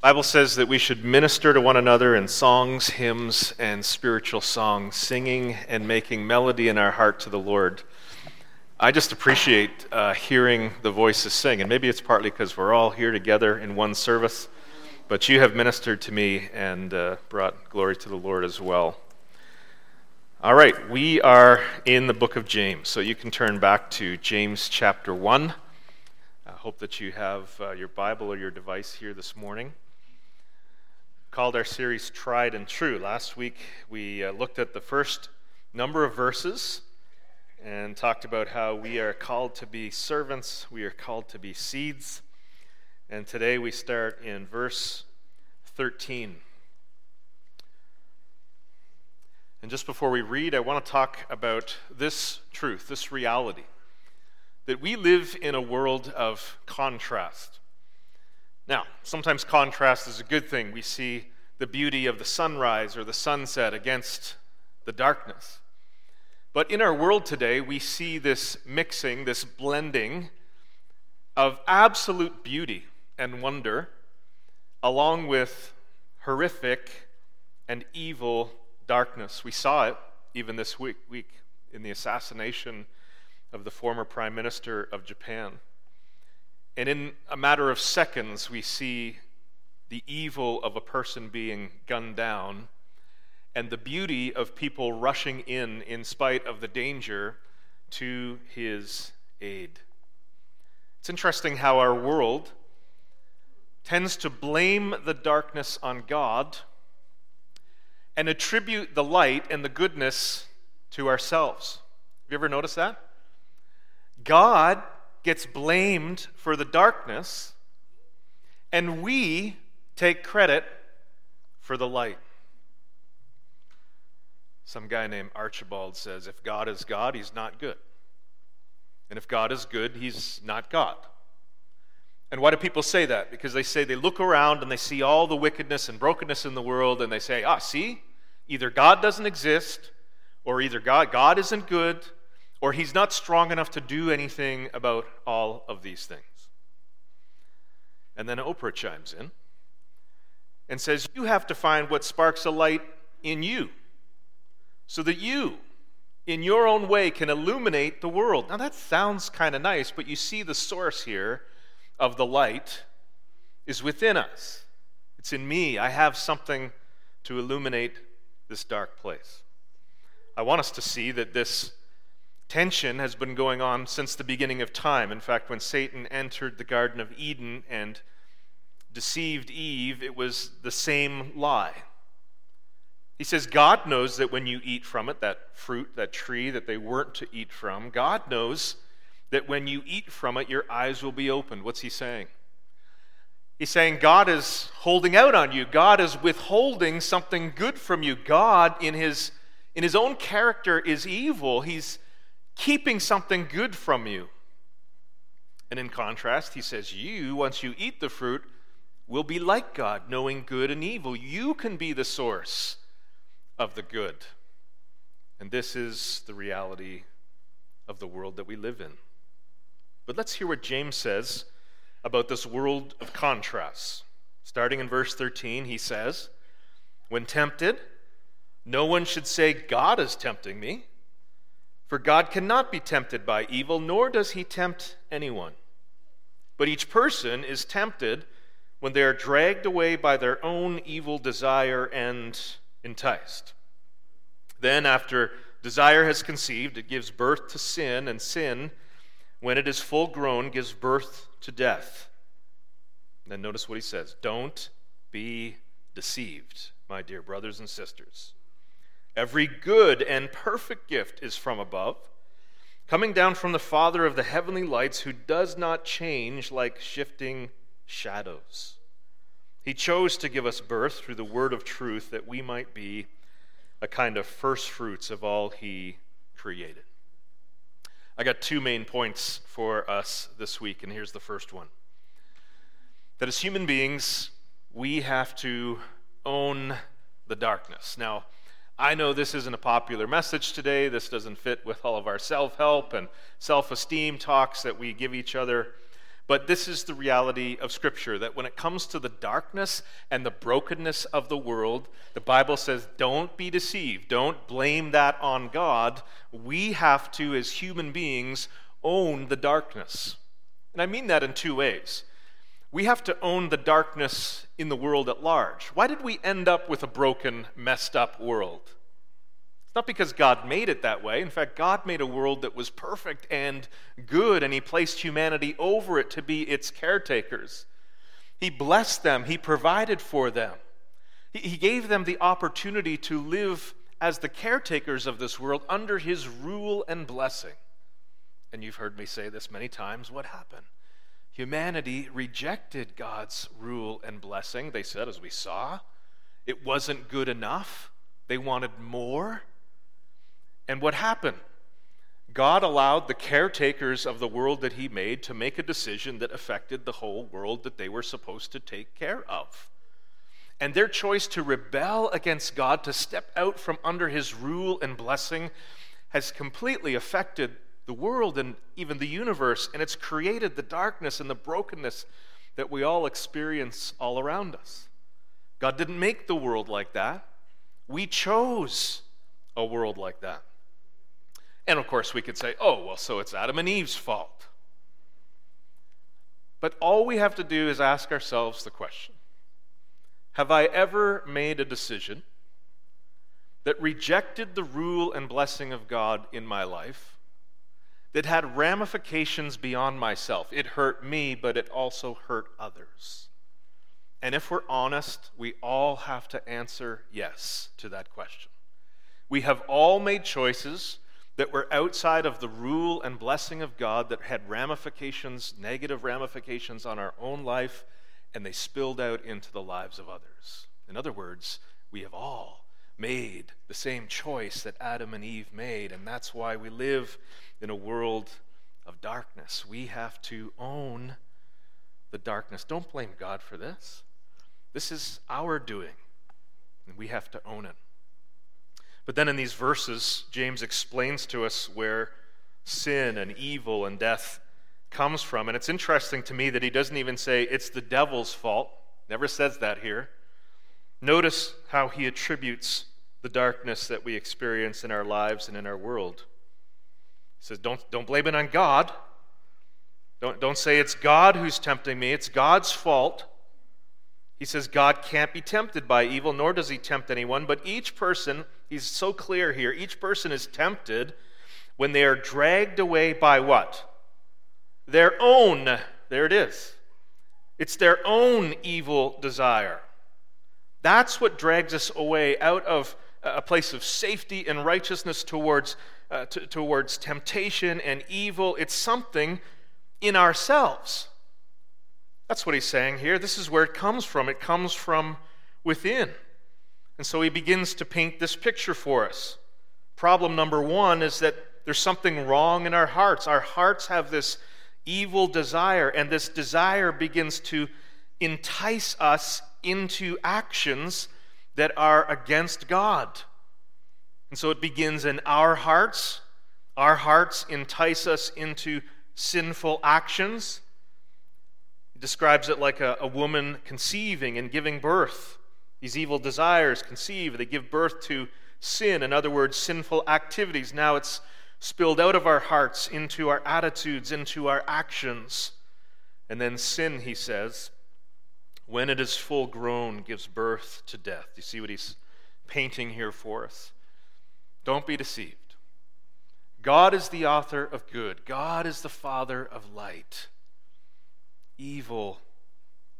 Bible says that we should minister to one another in songs, hymns, and spiritual songs, singing and making melody in our heart to the Lord. I just appreciate uh, hearing the voices sing, and maybe it's partly because we're all here together in one service, but you have ministered to me and uh, brought glory to the Lord as well. All right, we are in the book of James, so you can turn back to James chapter 1. I hope that you have uh, your Bible or your device here this morning called our series Tried and True. Last week we uh, looked at the first number of verses and talked about how we are called to be servants, we are called to be seeds. And today we start in verse 13. And just before we read, I want to talk about this truth, this reality that we live in a world of contrast. Now, sometimes contrast is a good thing. We see the beauty of the sunrise or the sunset against the darkness. But in our world today, we see this mixing, this blending of absolute beauty and wonder, along with horrific and evil darkness. We saw it even this week, week in the assassination of the former Prime Minister of Japan. And in a matter of seconds, we see the evil of a person being gunned down and the beauty of people rushing in in spite of the danger to his aid. It's interesting how our world tends to blame the darkness on God and attribute the light and the goodness to ourselves. Have you ever noticed that? God gets blamed for the darkness, and we take credit for the light. Some guy named Archibald says if God is God, he's not good. And if God is good, he's not God. And why do people say that? Because they say they look around and they see all the wickedness and brokenness in the world and they say, ah, see, either God doesn't exist or either God, God isn't good or he's not strong enough to do anything about all of these things. And then Oprah chimes in and says, You have to find what sparks a light in you so that you, in your own way, can illuminate the world. Now, that sounds kind of nice, but you see the source here of the light is within us. It's in me. I have something to illuminate this dark place. I want us to see that this tension has been going on since the beginning of time. In fact, when Satan entered the Garden of Eden and deceived Eve, it was the same lie. He says, God knows that when you eat from it, that fruit, that tree that they weren't to eat from, God knows that when you eat from it, your eyes will be opened. What's he saying? He's saying God is holding out on you. God is withholding something good from you. God, in his, in his own character, is evil. He's keeping something good from you. And in contrast, he says, You, once you eat the fruit, will be like God, knowing good and evil. You can be the source of the good. And this is the reality of the world that we live in. But let's hear what James says about this world of contrasts. Starting in verse 13, he says, When tempted, no one should say, God is tempting me. For God cannot be tempted by evil, nor does he tempt anyone. But each person is tempted when they are dragged away by their own evil desire and enticed. Then, after desire has conceived, it gives birth to sin, and sin, when it is full grown, gives birth to death. then notice what he says Don't be deceived, my dear brothers and sisters. Every good and perfect gift is from above, coming down from the Father of the heavenly lights, who does not change like shifting shadows. He chose to give us birth through the word of truth that we might be a kind of first fruits of all He created. I got two main points for us this week, and here's the first one that as human beings, we have to own the darkness. Now, I know this isn't a popular message today. This doesn't fit with all of our self help and self esteem talks that we give each other. But this is the reality of Scripture that when it comes to the darkness and the brokenness of the world, the Bible says, don't be deceived. Don't blame that on God. We have to, as human beings, own the darkness. And I mean that in two ways. We have to own the darkness in the world at large. Why did we end up with a broken, messed up world? It's not because God made it that way. In fact, God made a world that was perfect and good, and He placed humanity over it to be its caretakers. He blessed them, He provided for them, He gave them the opportunity to live as the caretakers of this world under His rule and blessing. And you've heard me say this many times what happened? Humanity rejected God's rule and blessing. They said, as we saw, it wasn't good enough. They wanted more. And what happened? God allowed the caretakers of the world that He made to make a decision that affected the whole world that they were supposed to take care of. And their choice to rebel against God, to step out from under His rule and blessing, has completely affected the world and even the universe, and it's created the darkness and the brokenness that we all experience all around us. God didn't make the world like that. We chose a world like that. And of course, we could say, oh, well, so it's Adam and Eve's fault. But all we have to do is ask ourselves the question Have I ever made a decision that rejected the rule and blessing of God in my life, that had ramifications beyond myself? It hurt me, but it also hurt others. And if we're honest, we all have to answer yes to that question. We have all made choices that were outside of the rule and blessing of God that had ramifications, negative ramifications on our own life, and they spilled out into the lives of others. In other words, we have all made the same choice that Adam and Eve made, and that's why we live in a world of darkness. We have to own the darkness. Don't blame God for this. This is our doing, and we have to own it. But then in these verses, James explains to us where sin and evil and death comes from. And it's interesting to me that he doesn't even say it's the devil's fault. Never says that here. Notice how he attributes the darkness that we experience in our lives and in our world. He says, Don't, don't blame it on God. Don't, don't say it's God who's tempting me, it's God's fault. He says God can't be tempted by evil, nor does he tempt anyone, but each person, he's so clear here, each person is tempted when they are dragged away by what? Their own, there it is. It's their own evil desire. That's what drags us away out of a place of safety and righteousness towards, uh, t- towards temptation and evil. It's something in ourselves. That's what he's saying here. This is where it comes from. It comes from within. And so he begins to paint this picture for us. Problem number one is that there's something wrong in our hearts. Our hearts have this evil desire, and this desire begins to entice us into actions that are against God. And so it begins in our hearts. Our hearts entice us into sinful actions He describes it like a, a woman conceiving and giving birth. These evil desires conceive, they give birth to sin, in other words, sinful activities. Now it's spilled out of our hearts into our attitudes, into our actions. And then sin, he says, when it is full grown, gives birth to death. Do You see what he's painting here for us? Don't be deceived. God is the author of good, God is the father of light evil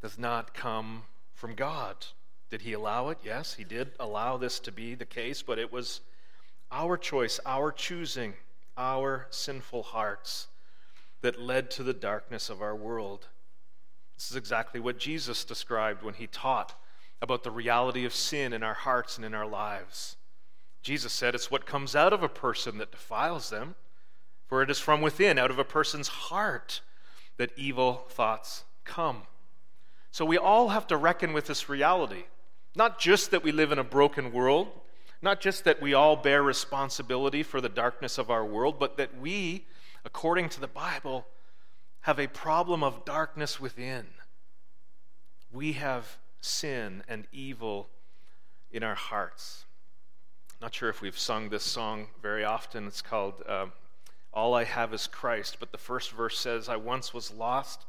does not come from God. Did he allow it? Yes, he did allow this to be the case, but it was our choice, our choosing, our sinful hearts that led to the darkness of our world. This is exactly what Jesus described when he taught about the reality of sin in our hearts and in our lives. Jesus said it's what comes out of a person that defiles them, for it is from within, out of a person's heart, that evil thoughts come. So we all have to reckon with this reality. Not just that we live in a broken world, not just that we all bear responsibility for the darkness of our world, but that we, according to the Bible, have a problem of darkness within. We have sin and evil in our hearts. Not sure if we've sung this song very often. It's called uh, All I Have is Christ. But the first verse says, I once was lost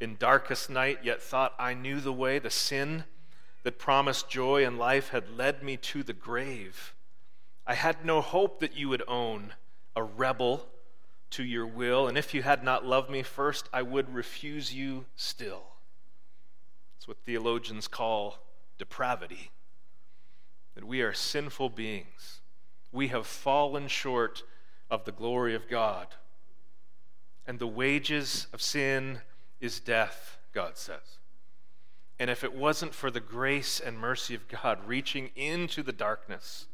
in darkest night, yet thought I knew the way. The sin that promised joy and life had led me to the grave. I had no hope that you would own a rebel to your will, and if you had not loved me first, I would refuse you still. It's what theologians call depravity. That we are sinful beings. We have fallen short of the glory of God. And the wages of sin is death, God says. And if it wasn't for the grace and mercy of God reaching into the darkness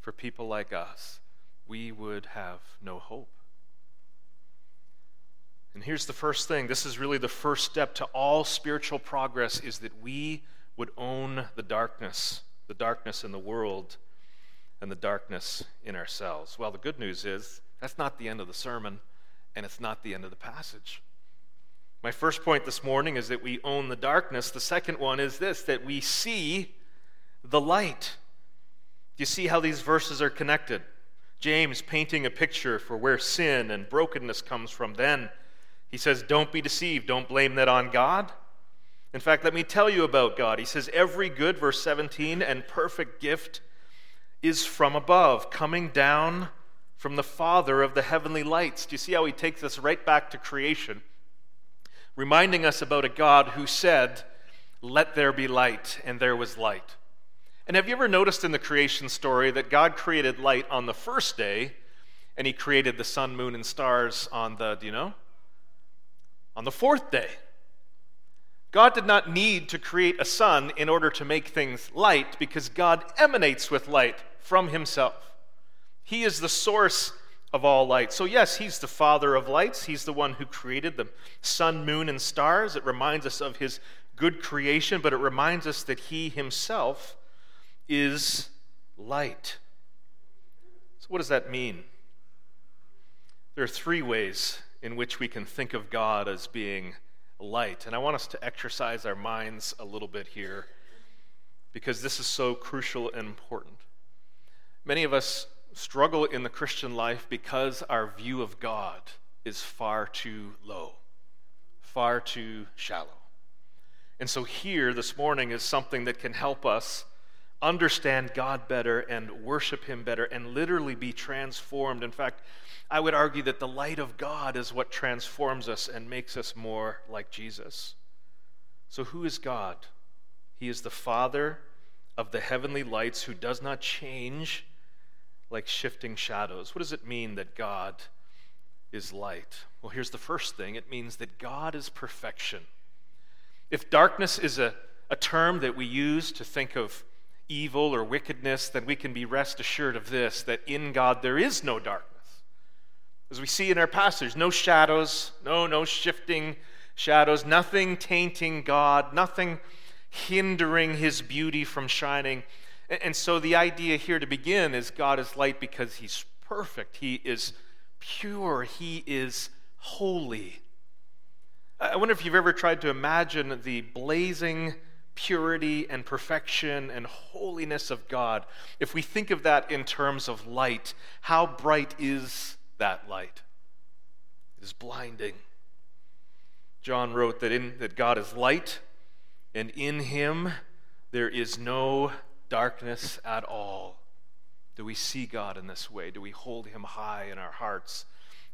for people like us, we would have no hope. And here's the first thing this is really the first step to all spiritual progress is that we would own the darkness, the darkness in the world and the darkness in ourselves. Well, the good news is that's not the end of the sermon and it's not the end of the passage. My first point this morning is that we own the darkness. The second one is this that we see the light. Do you see how these verses are connected? James painting a picture for where sin and brokenness comes from. Then he says, Don't be deceived. Don't blame that on God. In fact, let me tell you about God. He says, Every good, verse 17, and perfect gift is from above, coming down from the Father of the heavenly lights. Do you see how he takes us right back to creation? reminding us about a God who said, Let there be light, and there was light. And have you ever noticed in the creation story that God created light on the first day, and He created the sun, moon, and stars on the, do you know? On the fourth day. God did not need to create a sun in order to make things light because God emanates with light from Himself. He is the source of all light. So, yes, he's the father of lights. He's the one who created the sun, moon, and stars. It reminds us of his good creation, but it reminds us that he himself is light. So, what does that mean? There are three ways in which we can think of God as being light. And I want us to exercise our minds a little bit here because this is so crucial and important. Many of us struggle in the Christian life because our view of God is far too low, far too shallow. And so, here this morning is something that can help us understand God better and worship Him better and literally be transformed. In fact, I would argue that the light of God is what transforms us and makes us more like Jesus. So, who is God? He is the Father of the heavenly lights who does not change like shifting shadows. What does it mean that God is light? Well, here's the first thing it means that God is perfection. If darkness is a, a term that we use to think of evil or wickedness, then we can be rest assured of this that in God there is no darkness. As we see in our passage, no shadows, no, no shifting shadows, nothing tainting God, nothing hindering his beauty from shining. And so the idea here to begin is God is light because he's perfect, he is pure, he is holy. I wonder if you've ever tried to imagine the blazing purity and perfection and holiness of God. If we think of that in terms of light, how bright is that light? It is blinding. John wrote that, in, that God is light, and in him there is no darkness at all? Do we see God in this way? Do we hold him high in our hearts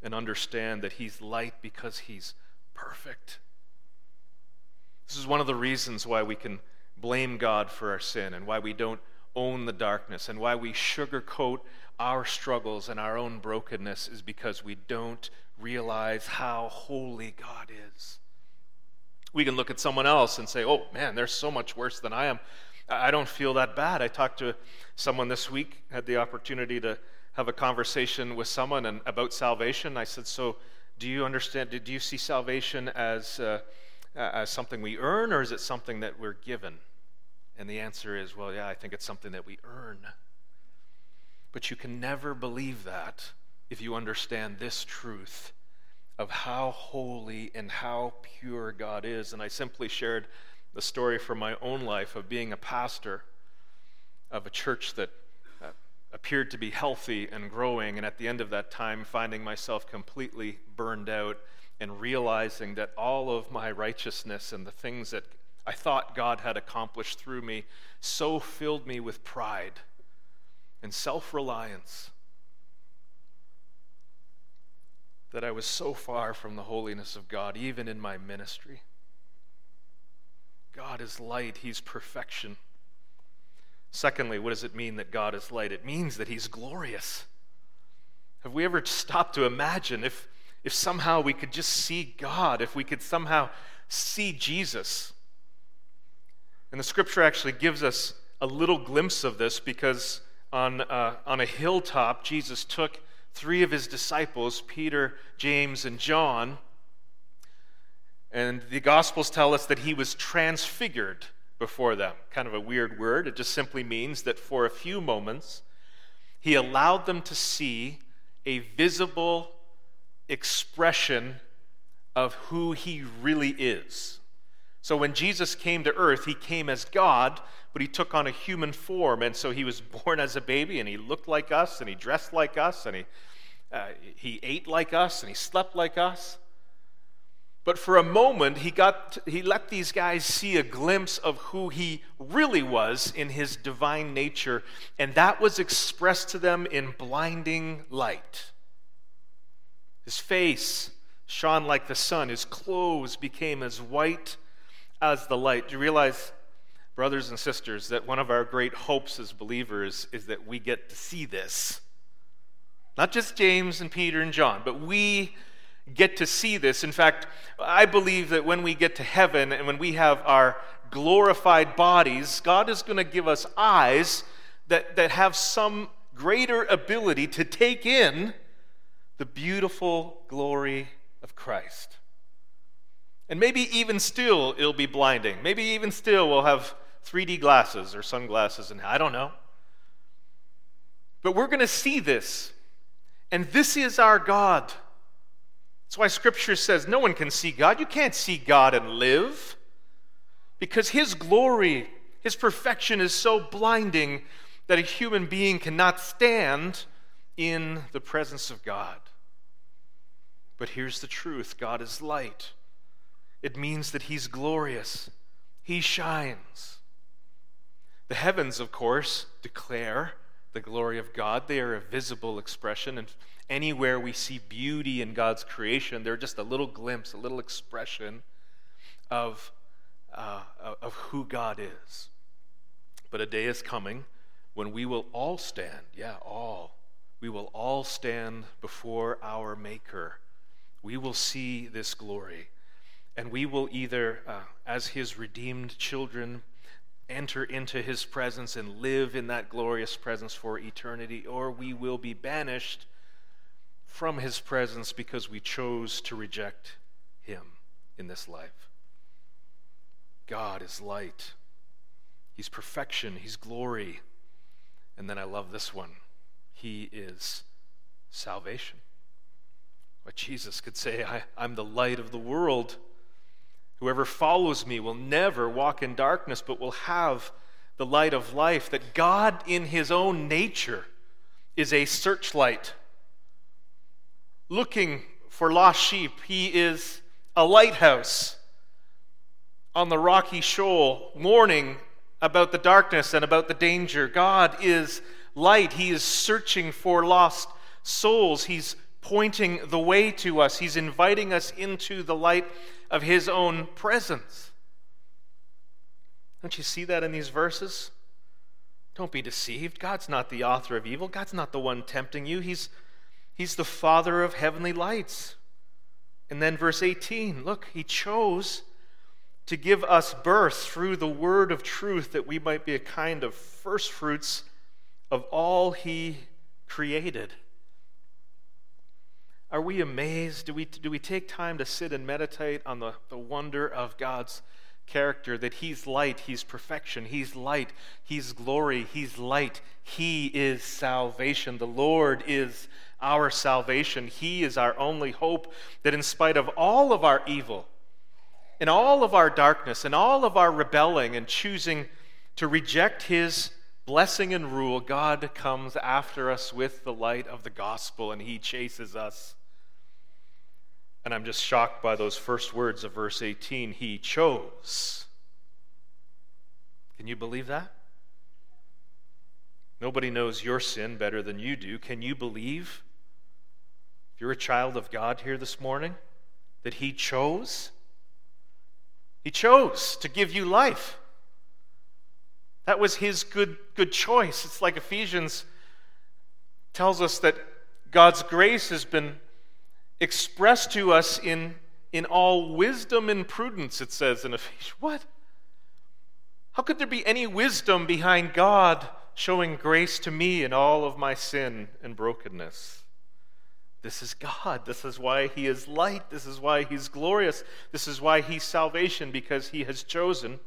and understand that he's light because he's perfect? This is one of the reasons why we can blame God for our sin and why we don't own the darkness and why we sugarcoat our struggles and our own brokenness is because we don't realize how holy God is. We can look at someone else and say, oh man, they're so much worse than I am. I don't feel that bad. I talked to someone this week, had the opportunity to have a conversation with someone and about salvation. I said, "So, do you understand? Do you see salvation as uh, as something we earn, or is it something that we're given?" And the answer is, "Well, yeah, I think it's something that we earn." But you can never believe that if you understand this truth: of how holy and how pure God is. And I simply shared the story from my own life of being a pastor of a church that uh, appeared to be healthy and growing, and at the end of that time, finding myself completely burned out and realizing that all of my righteousness and the things that I thought God had accomplished through me so filled me with pride and self reliance that I was so far from the holiness of God, even in my ministry. God is light, He's perfection. Secondly, what does it mean that God is light? It means that He's glorious. Have we ever stopped to imagine if, if somehow we could just see God, if we could somehow see Jesus? And the scripture actually gives us a little glimpse of this because on, uh, on a hilltop, Jesus took three of his disciples, Peter, James, and John. And the Gospels tell us that he was transfigured before them. Kind of a weird word. It just simply means that for a few moments, he allowed them to see a visible expression of who he really is. So when Jesus came to earth, he came as God, but he took on a human form. And so he was born as a baby, and he looked like us, and he dressed like us, and he, uh, he ate like us, and he slept like us. But for a moment, he, got, he let these guys see a glimpse of who he really was in his divine nature, and that was expressed to them in blinding light. His face shone like the sun, his clothes became as white as the light. Do you realize brothers and sisters, that one of our great hopes as believers is that we get to see this. Not just James and Peter and John, but we get to see this. In fact, I believe that when we get to heaven and when we have our glorified bodies, God is going to give us eyes that, that have some greater ability to take in the beautiful glory of Christ. And maybe even still, it'll be blinding. Maybe even still, we'll have 3D glasses or sunglasses, and I don't know. But we're going to see this. And this is our God. That's why Scripture says no one can see God. You can't see God and live because His glory, His perfection is so blinding that a human being cannot stand in the presence of God. But here's the truth God is light, it means that He's glorious, He shines. The heavens, of course, declare the glory of God. They are a visible expression. And anywhere we see beauty in God's creation, they're just a little glimpse, a little expression of, uh, of who God is. But a day is coming when we will all stand, yeah, all. We will all stand before our Maker. We will see this glory. And we will either, uh, as his redeemed children, enter into his presence and live in that glorious presence for eternity, or we will be banished from his presence because we chose to reject him in this life. God is light, he's perfection, he's glory. And then I love this one He is salvation. What Jesus could say, I, am the light of the world. Whoever follows me will never walk in darkness, but will have the light of life. That God, in his own nature, is a searchlight. Looking for lost sheep, he is a lighthouse on the rocky shoal, warning about the darkness and about the danger. God is light. He is searching for lost souls. He's pointing the way to us. He's inviting us into the light of his own presence. Don't you see that in these verses? Don't be deceived. God's not the author of evil. God's not the one tempting you. He's, he's the Father of heavenly lights. And then verse 18 look, He chose to give us birth through the word of truth that we might be a kind of first fruits of all He created. Are we amazed? Do we, do we take time to sit and meditate on the, the wonder of God's character that He's light, He's perfection, He's light, He's glory, He's light, He is salvation. The Lord is our salvation. He is our only hope that, in spite of all of our evil, in all of our darkness, in all of our rebelling and choosing to reject His blessing and rule, God comes after us with the light of the gospel and He chases us. And I'm just shocked by those first words of verse 18 He chose. Can you believe that? Nobody knows your sin better than you do. Can you believe, if you're a child of God here this morning, that He chose? He chose to give you life. That was His good, good choice. It's like Ephesians tells us that God's grace has been expressed to us in, in all wisdom and prudence, it says in Ephesians. What? How could there be any wisdom behind God showing grace to me in all of my sin and brokenness? This is God. This is why He is light. This is why He's glorious. This is why He's salvation, because He has chosen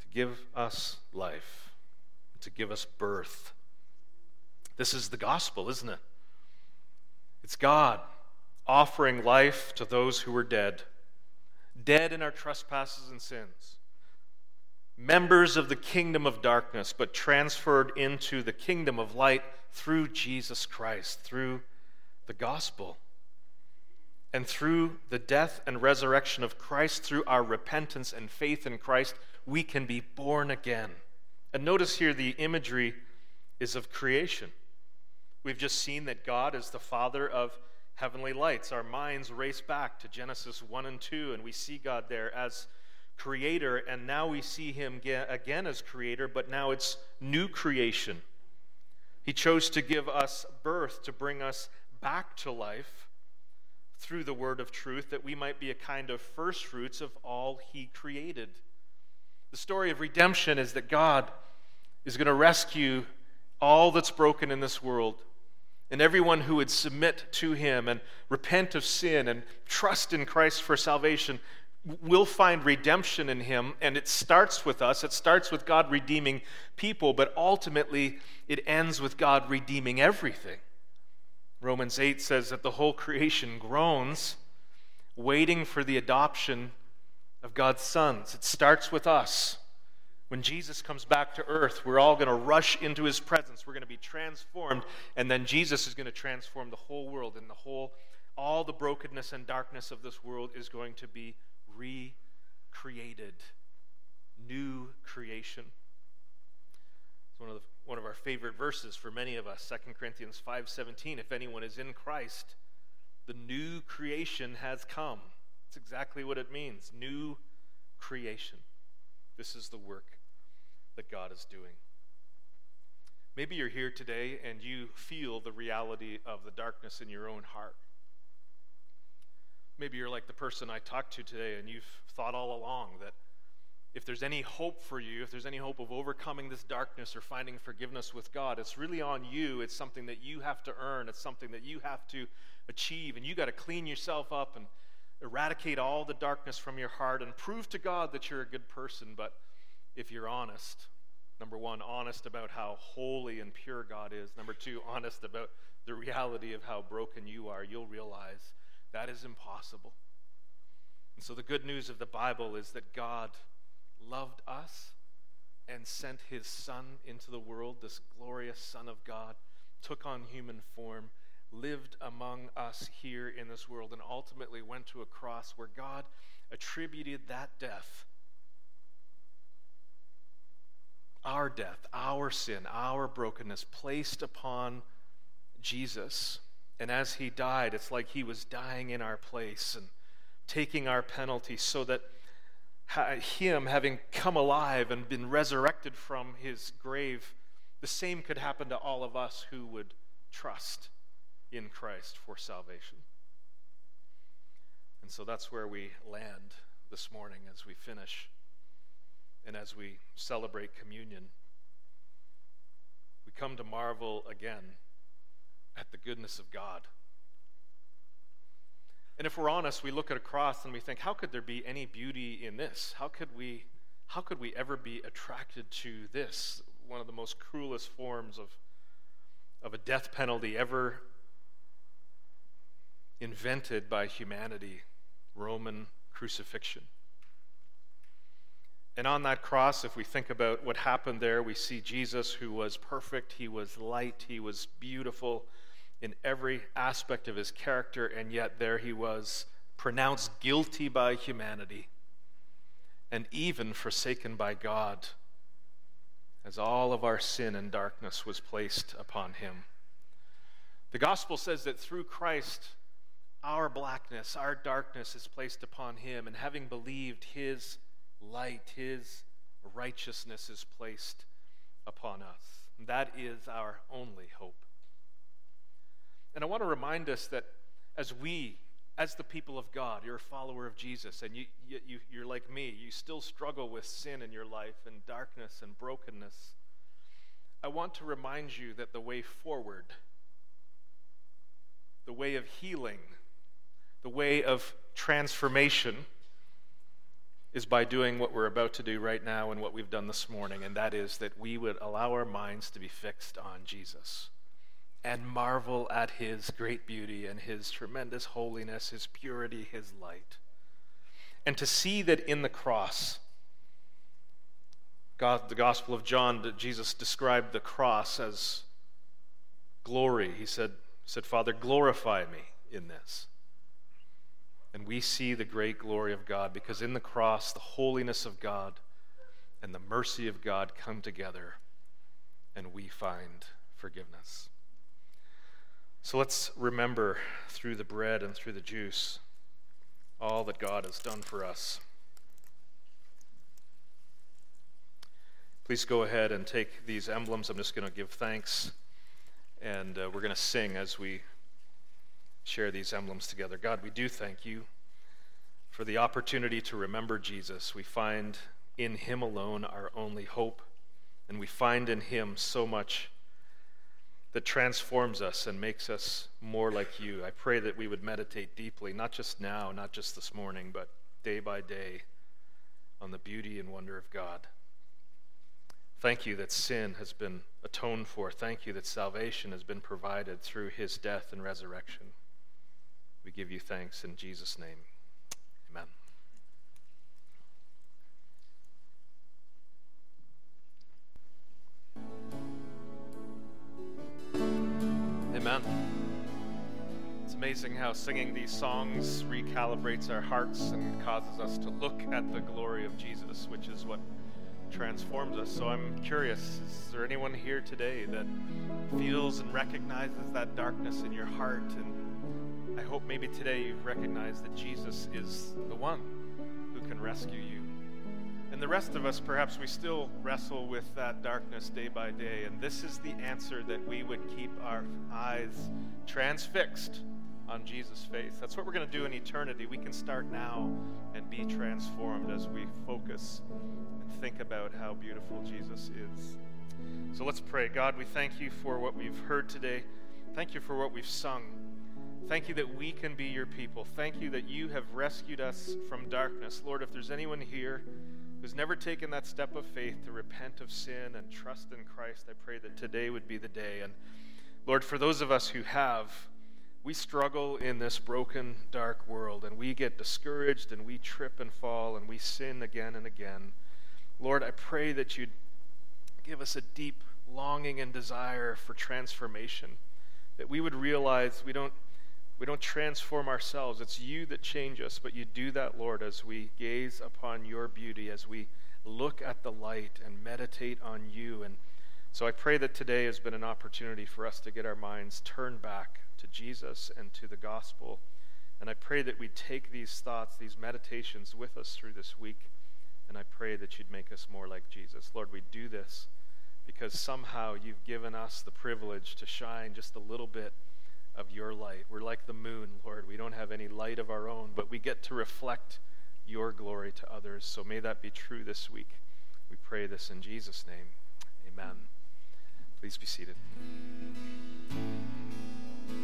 to give us life, to give us birth. This is the gospel, isn't it? It's God offering life to those who were dead, dead in our trespasses and sins members of the kingdom of darkness, but transferred into the kingdom of light through Jesus Christ, through the gospel. And through the death and resurrection of Christ, through our repentance and faith in Christ, we can be born again. And notice here the imagery is of creation. We've just seen that God is the Father of heavenly lights. Our minds race back to Genesis 1 and 2, and we see God there as creator, and now we see him again as creator, but now it's new creation. He chose to give us birth, to bring us back to life through the word of truth, that we might be a kind of first fruits of all he created. The story of redemption is that God is going to rescue all that's broken in this world. And everyone who would submit to him and repent of sin and trust in Christ for salvation we'll find redemption in him, and it starts with us. It starts with God redeeming people, but ultimately it ends with God redeeming everything. Romans 8 says that the whole creation groans, waiting for the adoption of God's sons. It starts with us. When Jesus comes back to earth, we're all going to rush into his presence. We're going to be transformed, and then Jesus is going to transform the whole world, and the whole, all the brokenness and darkness of this world is going to be recreated, new creation. It's one of, the, one of our favorite verses for many of us, 2 Corinthians 5.17. If anyone is in Christ, the new creation has come. It's exactly what it means, new creation. This is the work that God is doing. Maybe you're here today and you feel the reality of the darkness in your own heart. Maybe you're like the person I talked to today, and you've thought all along that if there's any hope for you, if there's any hope of overcoming this darkness or finding forgiveness with God, it's really on you. It's something that you have to earn, it's something that you have to achieve, and you got to clean yourself up and eradicate all the darkness from your heart and prove to God that you're a good person. But if you're honest, number one, honest about how holy and pure God is, number two, honest about the reality of how broken you are, you'll realize that is impossible. And so the good news of the Bible is that God loved us and sent his Son into the world, this glorious Son of God, took on human form, lived among us here in this world, and ultimately went to a cross where God attributed that death, our death, our sin, our brokenness, placed upon Jesus and as he died, it's like he was dying in our place and taking our penalty so that him having come alive and been resurrected from his grave, the same could happen to all of us who would trust in Christ for salvation. And so that's where we land this morning as we finish and as we celebrate communion. We come to marvel again at the goodness of God. And if we're honest, we look at a cross and we think, how could there be any beauty in this? How could we, how could we ever be attracted to this? One of the most cruelest forms of, of a death penalty ever invented by humanity Roman crucifixion. And on that cross, if we think about what happened there, we see Jesus who was perfect, he was light, he was beautiful in every aspect of his character, and yet there he was pronounced guilty by humanity and even forsaken by God as all of our sin and darkness was placed upon him. The gospel says that through Christ, our blackness, our darkness is placed upon him, and having believed, his light, his righteousness is placed upon us. That is our only hope. And I want to remind us that as we, as the people of God, you're a follower of Jesus, and you, you, you're like me, you still struggle with sin in your life and darkness and brokenness. I want to remind you that the way forward, the way of healing, the way of transformation is by doing what we're about to do right now and what we've done this morning, and that is that we would allow our minds to be fixed on Jesus and marvel at his great beauty and his tremendous holiness, his purity, his light. And to see that in the cross, God, the Gospel of John, that Jesus described the cross as glory. He said, said, Father, glorify me in this. And we see the great glory of God because in the cross, the holiness of God and the mercy of God come together and we find forgiveness. So let's remember through the bread and through the juice all that God has done for us. Please go ahead and take these emblems. I'm just going to give thanks, and uh, we're going to sing as we share these emblems together. God, we do thank you for the opportunity to remember Jesus. We find in him alone our only hope, and we find in him so much that transforms us and makes us more like you. I pray that we would meditate deeply, not just now, not just this morning, but day by day on the beauty and wonder of God. Thank you that sin has been atoned for. Thank you that salvation has been provided through his death and resurrection. We give you thanks in Jesus' name. Amen. Amen. It's amazing how singing these songs recalibrates our hearts and causes us to look at the glory of Jesus, which is what transforms us. So I'm curious is there anyone here today that feels and recognizes that darkness in your heart and I hope maybe today you've recognized that Jesus is the one who can rescue you. And the rest of us, perhaps we still wrestle with that darkness day by day. And this is the answer that we would keep our eyes transfixed on Jesus' face. That's what we're going to do in eternity. We can start now and be transformed as we focus and think about how beautiful Jesus is. So let's pray. God, we thank you for what we've heard today. Thank you for what we've sung. Thank you that we can be your people. Thank you that you have rescued us from darkness. Lord, if there's anyone here who's never taken that step of faith to repent of sin and trust in Christ, I pray that today would be the day. And Lord, for those of us who have, we struggle in this broken, dark world, and we get discouraged, and we trip and fall, and we sin again and again. Lord, I pray that you'd give us a deep longing and desire for transformation, that we would realize we don't we don't transform ourselves. It's you that change us, but you do that, Lord, as we gaze upon your beauty, as we look at the light and meditate on you. And so I pray that today has been an opportunity for us to get our minds turned back to Jesus and to the gospel. And I pray that we take these thoughts, these meditations with us through this week. And I pray that you'd make us more like Jesus. Lord, we do this because somehow you've given us the privilege to shine just a little bit of your light. We're like the moon, Lord. We don't have any light of our own, but we get to reflect your glory to others. So may that be true this week. We pray this in Jesus' name. Amen. Please be seated.